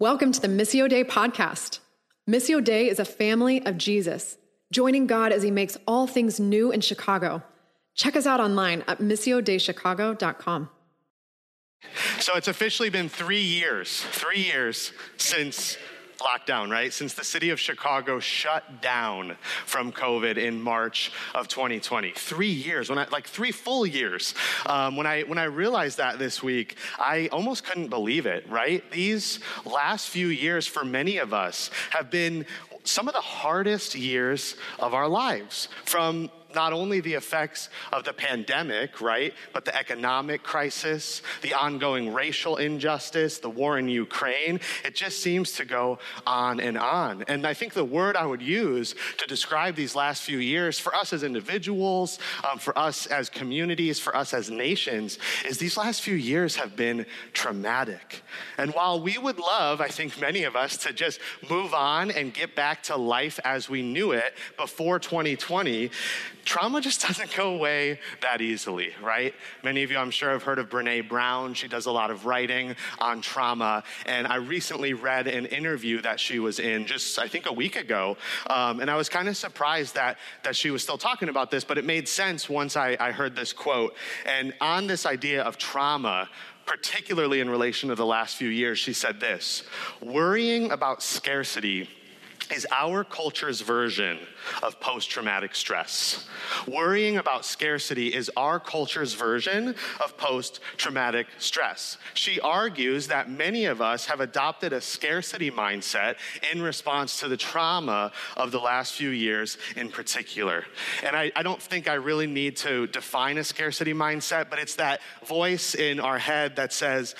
Welcome to the Missio Dei podcast. Missio Dei is a family of Jesus, joining God as he makes all things new in Chicago. Check us out online at missiodeichicago.com. So it's officially been three years, three years since lockdown, right? Since the city of Chicago shut down from COVID in March of 2020. Three years, when I, like three full years. Um, when, I, when I realized that this week, I almost couldn't believe it, right? These last few years for many of us have been some of the hardest years of our lives. From not only the effects of the pandemic, right, but the economic crisis, the ongoing racial injustice, the war in Ukraine. It just seems to go on and on. And I think the word I would use to describe these last few years for us as individuals, um, for us as communities, for us as nations, is these last few years have been traumatic. And while we would love, I think many of us, to just move on and get back to life as we knew it before 2020, trauma just doesn't go away that easily, right? Many of you, I'm sure, have heard of Brene Brown. She does a lot of writing on trauma. And I recently read an interview that she was in just, I think, a week ago. Um, and I was kind of surprised that, that she was still talking about this, but it made sense once I, I heard this quote. And on this idea of trauma, particularly in relation to the last few years, she said this worrying about scarcity is our culture's version of post traumatic stress. Worrying about scarcity is our culture's version of post traumatic stress. She argues that many of us have adopted a scarcity mindset in response to the trauma of the last few years in particular. And I, I don't think I really need to define a scarcity mindset, but it's that voice in our head that says,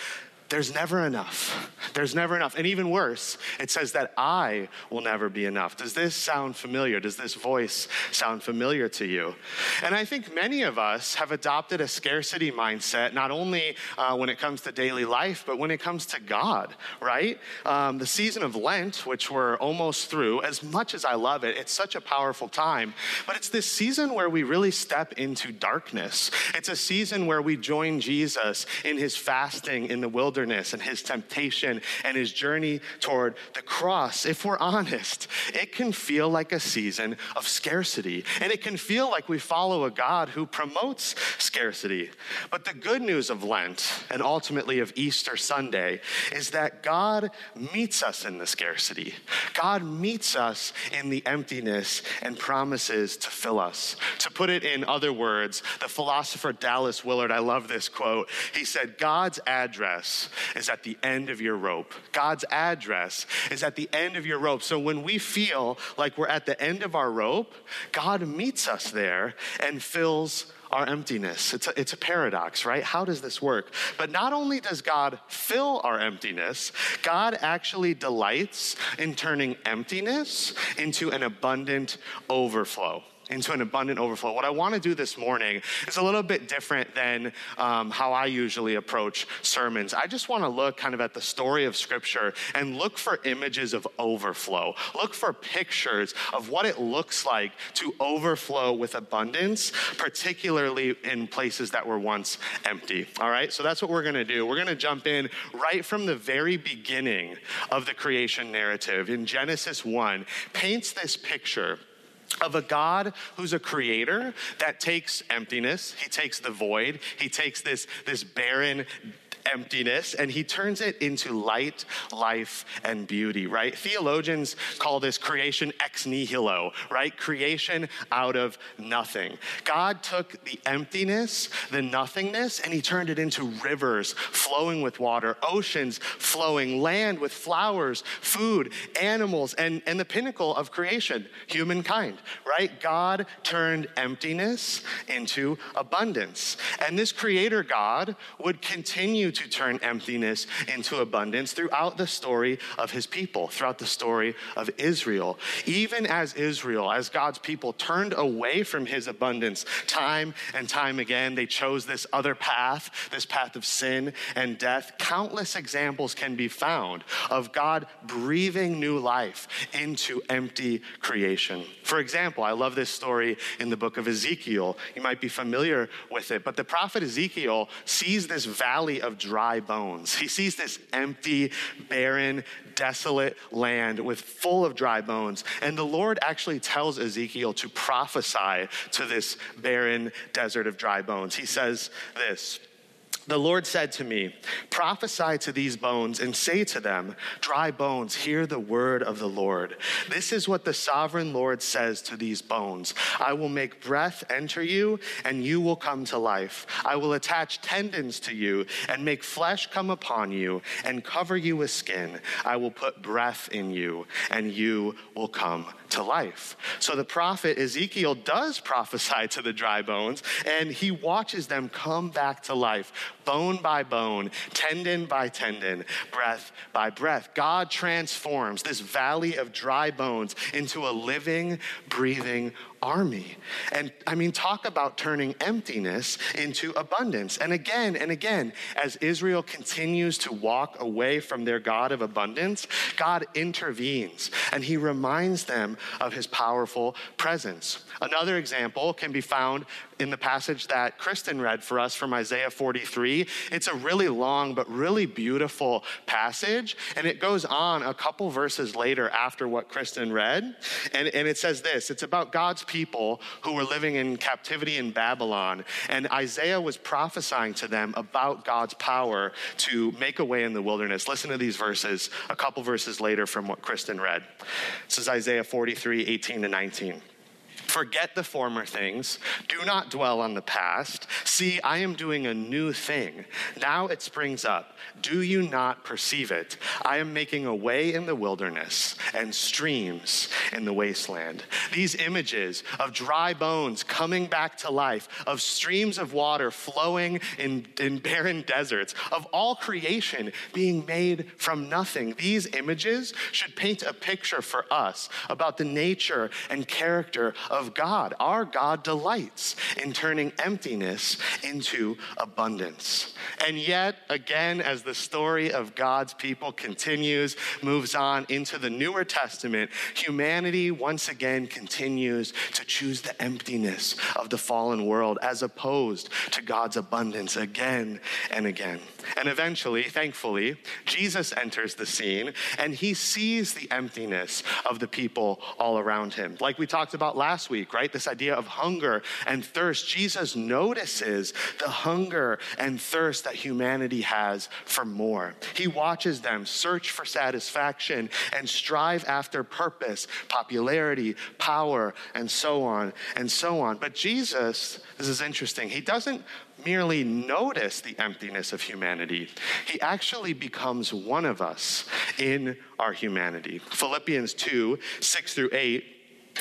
there's never enough. There's never enough. And even worse, it says that I will never be enough. Does this sound familiar? Does this voice sound familiar to you? And I think many of us have adopted a scarcity mindset, not only uh, when it comes to daily life, but when it comes to God, right? Um, the season of Lent, which we're almost through, as much as I love it, it's such a powerful time, but it's this season where we really step into darkness. It's a season where we join Jesus in his fasting in the wilderness wilderness and his temptation and his journey toward the cross, if we're honest, it can feel like a season of scarcity. And it can feel like we follow a God who promotes scarcity. But the good news of Lent and ultimately of Easter Sunday is that God meets us in the scarcity. God meets us in the emptiness and promises to fill us. To put it in other words, the philosopher Dallas Willard, I love this quote. He said, God's address is at the end of your rope. God's address is at the end of your rope. So when we feel like we're at the end of our rope, God meets us there and fills our emptiness. It's a, it's a paradox, right? How does this work? But not only does God fill our emptiness, God actually delights in turning emptiness into an abundant overflow into an abundant overflow. What I want to do this morning is a little bit different than um, how I usually approach sermons. I just want to look kind of at the story of Scripture and look for images of overflow. Look for pictures of what it looks like to overflow with abundance, particularly in places that were once empty. All right, so that's what we're going to do. We're going to jump in right from the very beginning of the creation narrative in Genesis 1, paints this picture of a God who's a creator that takes emptiness, he takes the void, he takes this, this barren emptiness and he turns it into light, life, and beauty, right? Theologians call this creation ex nihilo, right? Creation out of nothing. God took the emptiness, the nothingness, and he turned it into rivers flowing with water, oceans flowing, land with flowers, food, animals, and, and the pinnacle of creation, humankind, right? God turned emptiness into abundance. And this creator God would continue to turn emptiness into abundance throughout the story of his people, throughout the story of Israel. Even as Israel, as God's people, turned away from his abundance time and time again, they chose this other path, this path of sin and death. Countless examples can be found of God breathing new life into empty creation. For example, I love this story in the book of Ezekiel. You might be familiar with it, but the prophet Ezekiel sees this valley of dry bones. He sees this empty, barren, desolate land with full of dry bones. And the Lord actually tells Ezekiel to prophesy to this barren desert of dry bones. He says this. The Lord said to me, Prophesy to these bones and say to them, Dry bones, hear the word of the Lord. This is what the sovereign Lord says to these bones I will make breath enter you, and you will come to life. I will attach tendons to you, and make flesh come upon you, and cover you with skin. I will put breath in you, and you will come to life. So the prophet Ezekiel does prophesy to the dry bones, and he watches them come back to life, bone by bone, tendon by tendon, breath by breath. God transforms this valley of dry bones into a living, breathing army. And I mean, talk about turning emptiness into abundance. And again and again, as Israel continues to walk away from their God of abundance, God intervenes and he reminds them of his powerful presence. Another example can be found in the passage that Kristen read for us from Isaiah 43. It's a really long but really beautiful passage, and it goes on a couple verses later after what Kristen read. And, and it says this it's about God's people who were living in captivity in Babylon, and Isaiah was prophesying to them about God's power to make a way in the wilderness. Listen to these verses, a couple verses later from what Kristen read. This is Isaiah 43 18 to 19. Forget the former things. Do not dwell on the past. See, I am doing a new thing. Now it springs up. Do you not perceive it? I am making a way in the wilderness and streams in the wasteland. These images of dry bones coming back to life, of streams of water flowing in, in barren deserts, of all creation being made from nothing, these images should paint a picture for us about the nature and character of of God. Our God delights in turning emptiness into abundance. And yet, again, as the story of God's people continues, moves on into the newer testament, humanity once again continues to choose the emptiness of the fallen world as opposed to God's abundance again and again. And eventually, thankfully, Jesus enters the scene and he sees the emptiness of the people all around him. Like we talked about last week, right? This idea of hunger and thirst. Jesus notices the hunger and thirst that humanity has for more. He watches them search for satisfaction and strive after purpose, popularity, power, and so on and so on. But Jesus, this is interesting, he doesn't merely notice the emptiness of humanity, he actually becomes one of us in our humanity. Philippians 2 6 through 8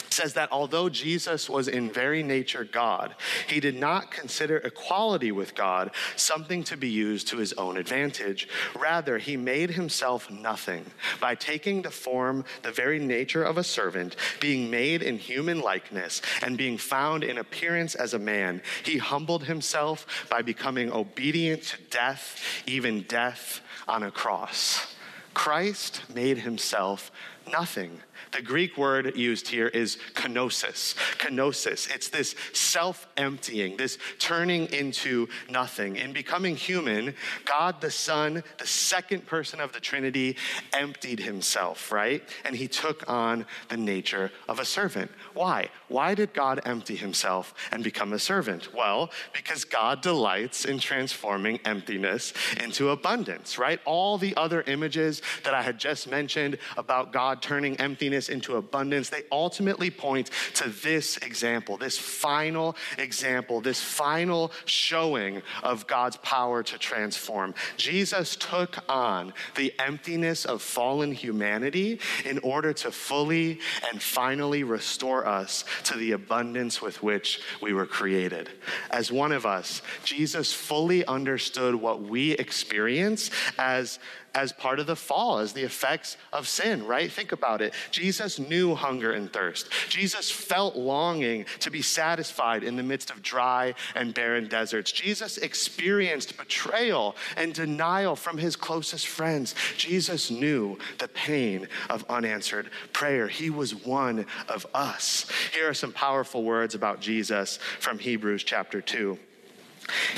says that although Jesus was in very nature God, he did not consider equality with God something to be used to his own advantage. Rather, he made himself nothing by taking the form, the very nature of a servant, being made in human likeness, and being found in appearance as a man. He humbled himself by becoming obedient to death, even death on a cross. Christ made himself nothing the Greek word used here is kenosis. Kenosis. It's this self emptying, this turning into nothing. In becoming human, God the Son, the second person of the Trinity, emptied himself, right? And he took on the nature of a servant. Why? Why did God empty himself and become a servant? Well, because God delights in transforming emptiness into abundance, right? All the other images that I had just mentioned about God turning emptiness into abundance, they ultimately point to this example, this final example, this final showing of God's power to transform. Jesus took on the emptiness of fallen humanity in order to fully and finally restore us to the abundance with which we were created. As one of us, Jesus fully understood what we experience as as part of the fall, as the effects of sin, right? Think about it. Jesus knew hunger and thirst. Jesus felt longing to be satisfied in the midst of dry and barren deserts. Jesus experienced betrayal and denial from his closest friends. Jesus knew the pain of unanswered prayer. He was one of us. Here are some powerful words about Jesus from Hebrews chapter 2.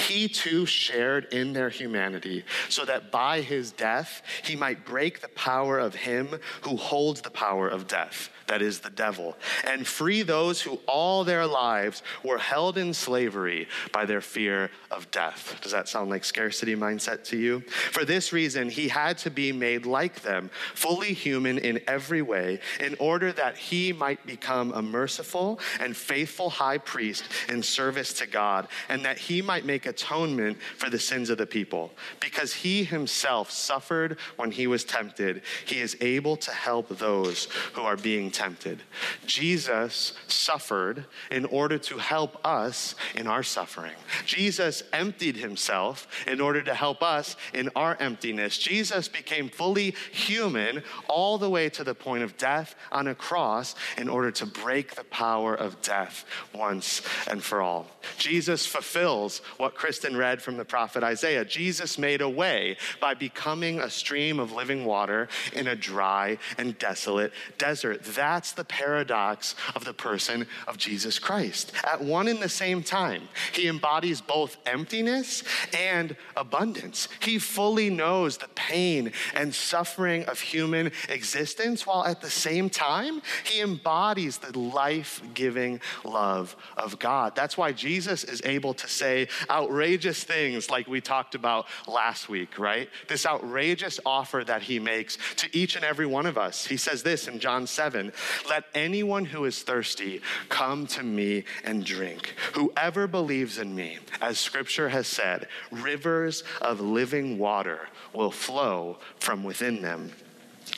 He too shared in their humanity, so that by his death he might break the power of him who holds the power of death that is the devil, and free those who all their lives were held in slavery by their fear of death. Does that sound like scarcity mindset to you? For this reason, he had to be made like them, fully human in every way, in order that he might become a merciful and faithful high priest in service to God, and that he might make atonement for the sins of the people. Because he himself suffered when he was tempted, he is able to help those who are being tempted. Jesus suffered in order to help us in our suffering. Jesus emptied himself in order to help us in our emptiness. Jesus became fully human all the way to the point of death on a cross in order to break the power of death once and for all. Jesus fulfills what Kristen read from the prophet Isaiah. Jesus made a way by becoming a stream of living water in a dry and desolate desert. That's the paradox of the person of Jesus Christ. At one and the same time, he embodies both emptiness and abundance. He fully knows the pain and suffering of human existence, while at the same time, he embodies the life giving love of God. That's why Jesus is able to say outrageous things like we talked about last week, right? This outrageous offer that he makes to each and every one of us. He says this in John 7 let anyone who is thirsty come to me and drink. Whoever believes in me, as scripture has said, rivers of living water will flow from within them.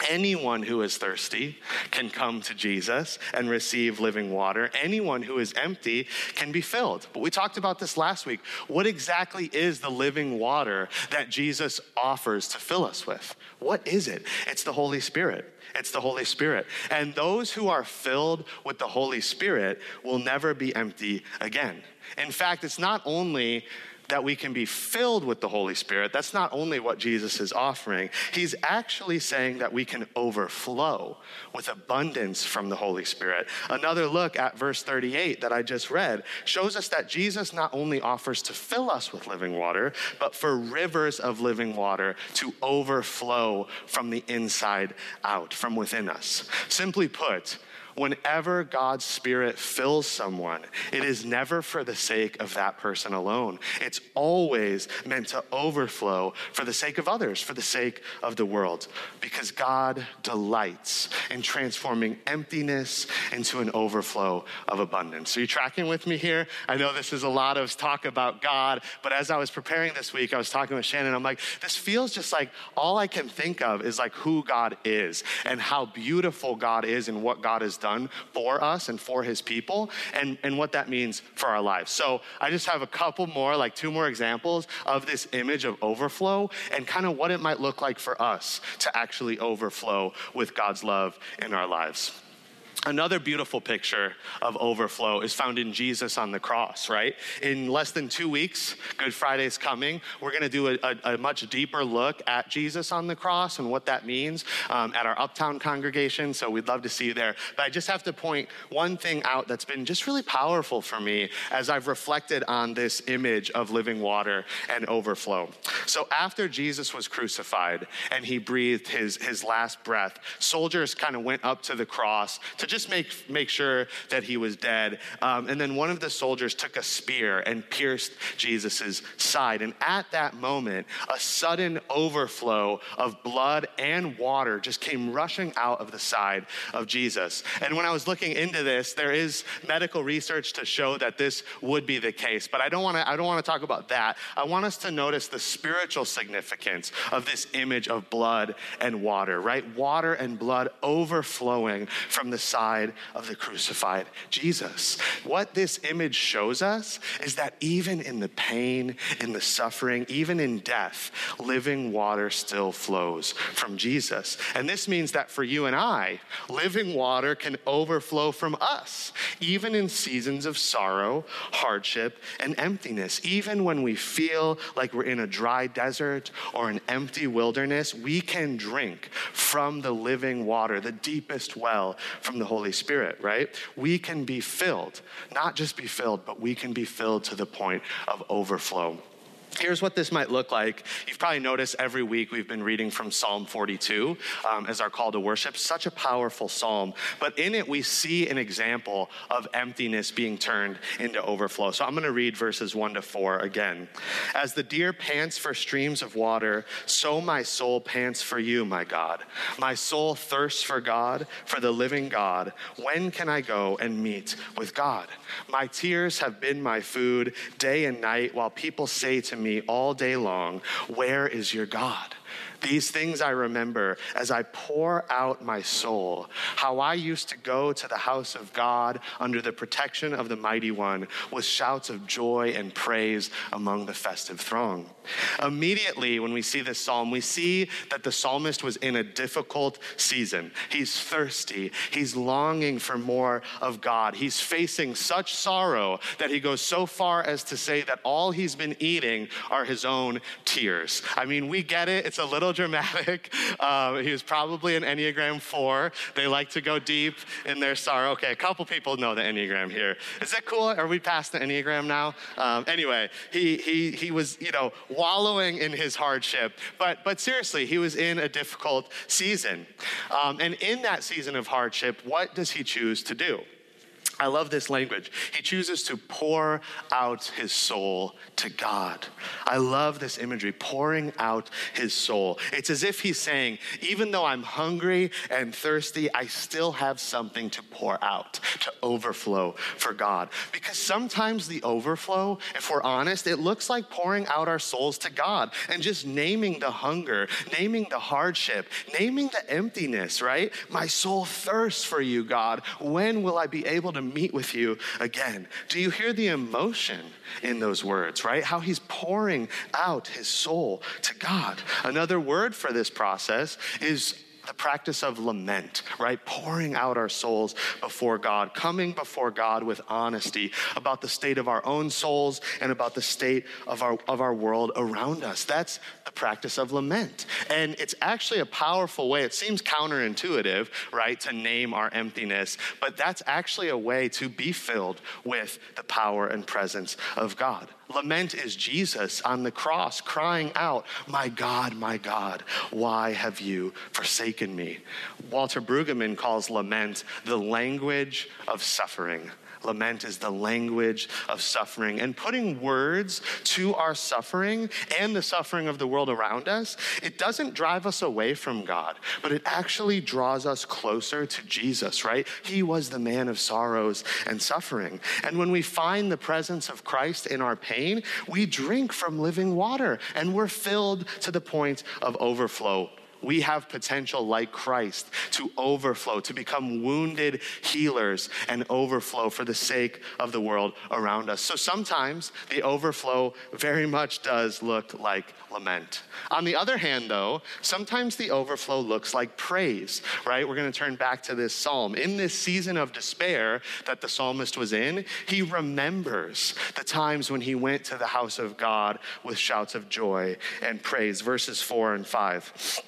Anyone who is thirsty can come to Jesus and receive living water. Anyone who is empty can be filled. But we talked about this last week. What exactly is the living water that Jesus offers to fill us with? What is it? It's the Holy Spirit. It's the Holy Spirit. And those who are filled with the Holy Spirit will never be empty again. In fact, it's not only that we can be filled with the Holy Spirit, that's not only what Jesus is offering. He's actually saying that we can overflow with abundance from the Holy Spirit. Another look at verse 38 that I just read shows us that Jesus not only offers to fill us with living water, but for rivers of living water to overflow from the inside out, from within us. Simply put, whenever God's Spirit fills someone, it is never for the sake of that person alone. It's always meant to overflow for the sake of others, for the sake of the world, because God delights in transforming emptiness into an overflow of abundance. Are you tracking with me here? I know this is a lot of talk about God, but as I was preparing this week, I was talking with Shannon. I'm like, this feels just like all I can think of is like who God is and how beautiful God is and what God has done done for us and for his people and, and what that means for our lives. So I just have a couple more, like two more examples of this image of overflow and kind of what it might look like for us to actually overflow with God's love in our lives. Another beautiful picture of overflow is found in Jesus on the cross, right? In less than two weeks, Good Friday's coming. We're going to do a, a, a, much deeper look at Jesus on the cross and what that means um, at our Uptown congregation. So we'd love to see you there. But I just have to point one thing out that's been just really powerful for me as I've reflected on this image of living water and overflow. So after Jesus was crucified and he breathed his, his last breath, soldiers kind of went up to the cross to just make, make sure that he was dead. Um, and then one of the soldiers took a spear and pierced Jesus' side. And at that moment, a sudden overflow of blood and water just came rushing out of the side of Jesus. And when I was looking into this, there is medical research to show that this would be the case. But I don't want to I don't want to talk about that. I want us to notice the spiritual significance of this image of blood and water, right? Water and blood overflowing from the side side of the crucified Jesus. What this image shows us is that even in the pain, in the suffering, even in death, living water still flows from Jesus. And this means that for you and I, living water can overflow from us, even in seasons of sorrow, hardship, and emptiness. Even when we feel like we're in a dry desert or an empty wilderness, we can drink from the living water, the deepest well from the Holy Spirit, right? We can be filled, not just be filled, but we can be filled to the point of overflow. Here's what this might look like. You've probably noticed every week we've been reading from Psalm 42 um, as our call to worship. Such a powerful psalm. But in it, we see an example of emptiness being turned into overflow. So I'm going to read verses 1 to 4 again. As the deer pants for streams of water, so my soul pants for you, my God. My soul thirsts for God, for the living God. When can I go and meet with God? My tears have been my food day and night while people say to me, all day long, Where is your God? These things I remember as I pour out my soul, how I used to go to the house of God under the protection of the mighty one with shouts of joy and praise among the festive throng. Immediately, when we see this psalm, we see that the psalmist was in a difficult season. He's thirsty, he's longing for more of God. He's facing such sorrow that he goes so far as to say that all he's been eating are his own tears. I mean, we get it, it's a little dramatic. Um, he was probably an Enneagram 4. They like to go deep in their sorrow. Okay, a couple people know the Enneagram here. Is that cool? Are we past the Enneagram now? Um, anyway, he, he, he was, you know, wallowing in his hardship. But, but seriously, he was in a difficult season. Um, and in that season of hardship, what does he choose to do? I love this language. He chooses to pour out his soul to God. I love this imagery, pouring out his soul. It's as if he's saying, even though I'm hungry and thirsty, I still have something to pour out, to overflow for God. Because sometimes the overflow, if we're honest, it looks like pouring out our souls to God and just naming the hunger, naming the hardship, naming the emptiness, right? My soul thirsts for you, God. When will I be able to meet with you again. Do you hear the emotion in those words, right? How he's pouring out his soul to God. Another word for this process is the practice of lament, right? Pouring out our souls before God, coming before God with honesty about the state of our own souls and about the state of our, of our world around us. That's the practice of lament. And it's actually a powerful way. It seems counterintuitive, right, to name our emptiness, but that's actually a way to be filled with the power and presence of God. Lament is Jesus on the cross crying out, My God, my God, why have you forsaken me? Walter Brueggemann calls lament the language of suffering. Lament is the language of suffering. And putting words to our suffering and the suffering of the world around us, it doesn't drive us away from God, but it actually draws us closer to Jesus, right? He was the man of sorrows and suffering. And when we find the presence of Christ in our pain, we drink from living water and we're filled to the point of overflow we have potential like Christ to overflow, to become wounded healers and overflow for the sake of the world around us. So sometimes the overflow very much does look like lament. On the other hand, though, sometimes the overflow looks like praise, right? We're going to turn back to this psalm. In this season of despair that the psalmist was in, he remembers the times when he went to the house of God with shouts of joy and praise. Verses 4 and 5.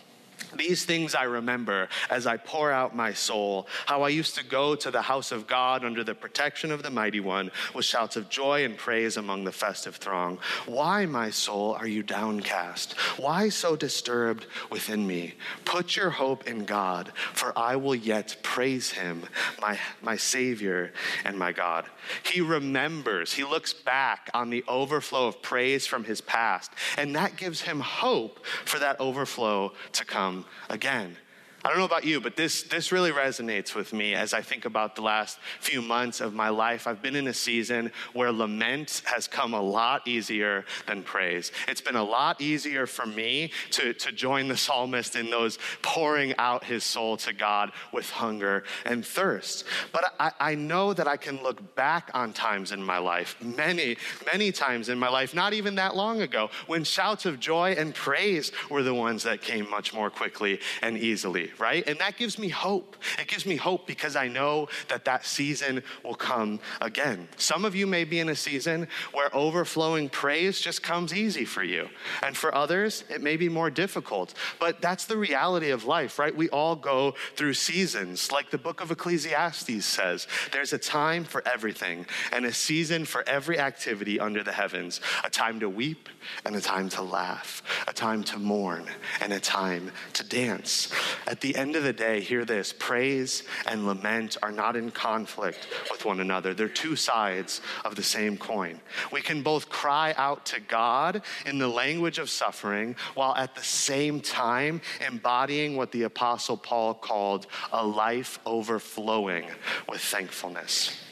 These things I remember as I pour out my soul, how I used to go to the house of God under the protection of the mighty one with shouts of joy and praise among the festive throng. Why, my soul, are you downcast? Why so disturbed within me? Put your hope in God, for I will yet praise him, my, my Savior and my God. He remembers, he looks back on the overflow of praise from his past, and that gives him hope for that overflow to come again. I don't know about you, but this, this really resonates with me as I think about the last few months of my life. I've been in a season where lament has come a lot easier than praise. It's been a lot easier for me to, to join the psalmist in those pouring out his soul to God with hunger and thirst. But I, I know that I can look back on times in my life, many, many times in my life, not even that long ago, when shouts of joy and praise were the ones that came much more quickly and easily right? And that gives me hope. It gives me hope because I know that that season will come again. Some of you may be in a season where overflowing praise just comes easy for you. And for others, it may be more difficult. But that's the reality of life, right? We all go through seasons. Like the book of Ecclesiastes says, there's a time for everything and a season for every activity under the heavens a time to weep and a time to laugh, a time to mourn and a time to dance. At the end of the day, hear this praise and lament are not in conflict with one another, they're two sides of the same coin. We can both cry out to God in the language of suffering while at the same time embodying what the Apostle Paul called a life overflowing with thankfulness.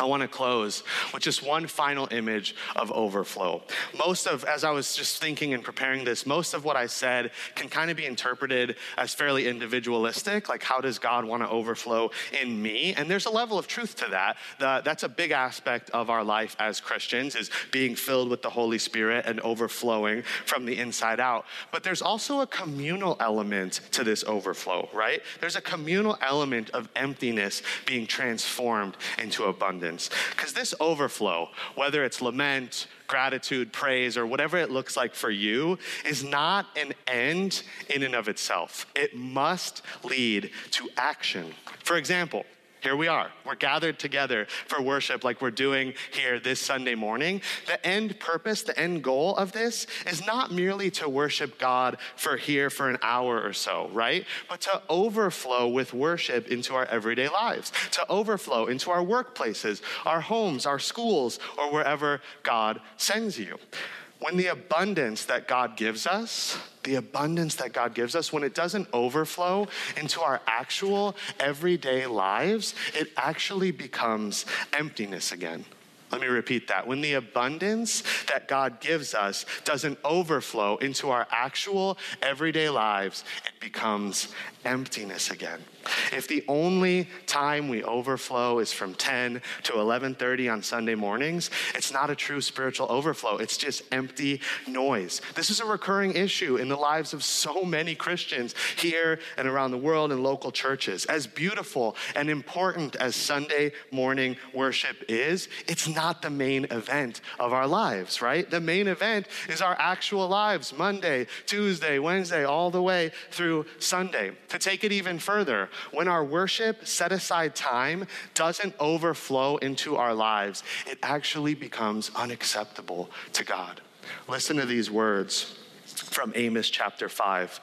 I want to close with just one final image of overflow. Most of, as I was just thinking and preparing this, most of what I said can kind of be interpreted as fairly individualistic. Like, how does God want to overflow in me? And there's a level of truth to that. The, that's a big aspect of our life as Christians, is being filled with the Holy Spirit and overflowing from the inside out. But there's also a communal element to this overflow, right? There's a communal element of emptiness being transformed into abundance abundance. Because this overflow, whether it's lament, gratitude, praise, or whatever it looks like for you, is not an end in and of itself. It must lead to action. For example, here we are. We're gathered together for worship like we're doing here this Sunday morning. The end purpose, the end goal of this is not merely to worship God for here for an hour or so, right? But to overflow with worship into our everyday lives, to overflow into our workplaces, our homes, our schools, or wherever God sends you. When the abundance that God gives us, the abundance that God gives us, when it doesn't overflow into our actual everyday lives, it actually becomes emptiness again. Let me repeat that. When the abundance that God gives us doesn't overflow into our actual everyday lives, it becomes emptiness again. If the only time we overflow is from 10 to 11:30 on Sunday mornings, it's not a true spiritual overflow. It's just empty noise. This is a recurring issue in the lives of so many Christians here and around the world in local churches. As beautiful and important as Sunday morning worship is, it's not the main event of our lives, right? The main event is our actual lives, Monday, Tuesday, Wednesday, all the way through Sunday. To take it even further, when our worship set aside time doesn't overflow into our lives, it actually becomes unacceptable to God. Listen to these words from Amos chapter 5.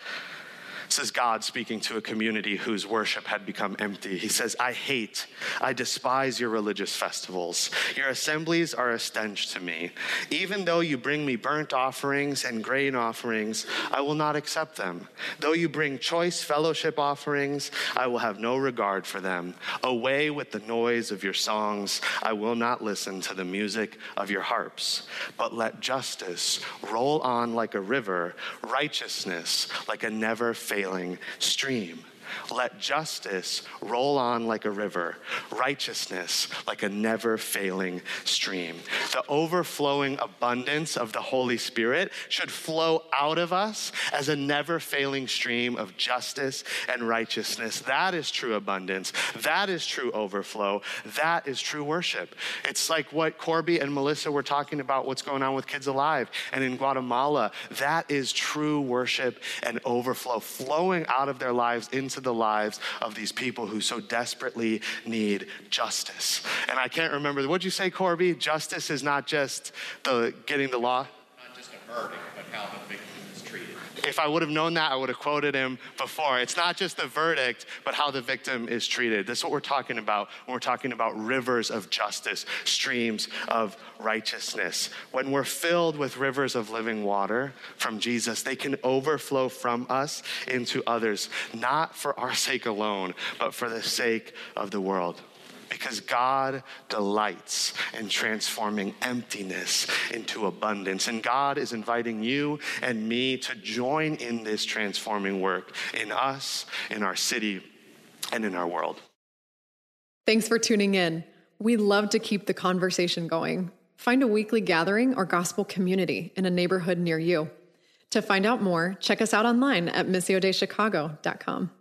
This is God speaking to a community whose worship had become empty. He says, I hate, I despise your religious festivals. Your assemblies are a stench to me. Even though you bring me burnt offerings and grain offerings, I will not accept them. Though you bring choice fellowship offerings, I will have no regard for them. Away with the noise of your songs. I will not listen to the music of your harps. But let justice roll on like a river, righteousness like a never failing failing stream. Let justice roll on like a river, righteousness like a never failing stream. The overflowing abundance of the Holy Spirit should flow out of us as a never failing stream of justice and righteousness. That is true abundance. That is true overflow. That is true worship. It's like what Corby and Melissa were talking about, what's going on with Kids Alive and in Guatemala. That is true worship and overflow flowing out of their lives into the lives of these people who so desperately need justice. And I can't remember, what'd you say, Corby? Justice is not just the getting the law? Not just but how the victim. If I would have known that, I would have quoted him before. It's not just the verdict, but how the victim is treated. That's what we're talking about when we're talking about rivers of justice, streams of righteousness. When we're filled with rivers of living water from Jesus, they can overflow from us into others, not for our sake alone, but for the sake of the world because God delights in transforming emptiness into abundance. And God is inviting you and me to join in this transforming work in us, in our city, and in our world. Thanks for tuning in. We love to keep the conversation going. Find a weekly gathering or gospel community in a neighborhood near you. To find out more, check us out online at missiodeichicago.com.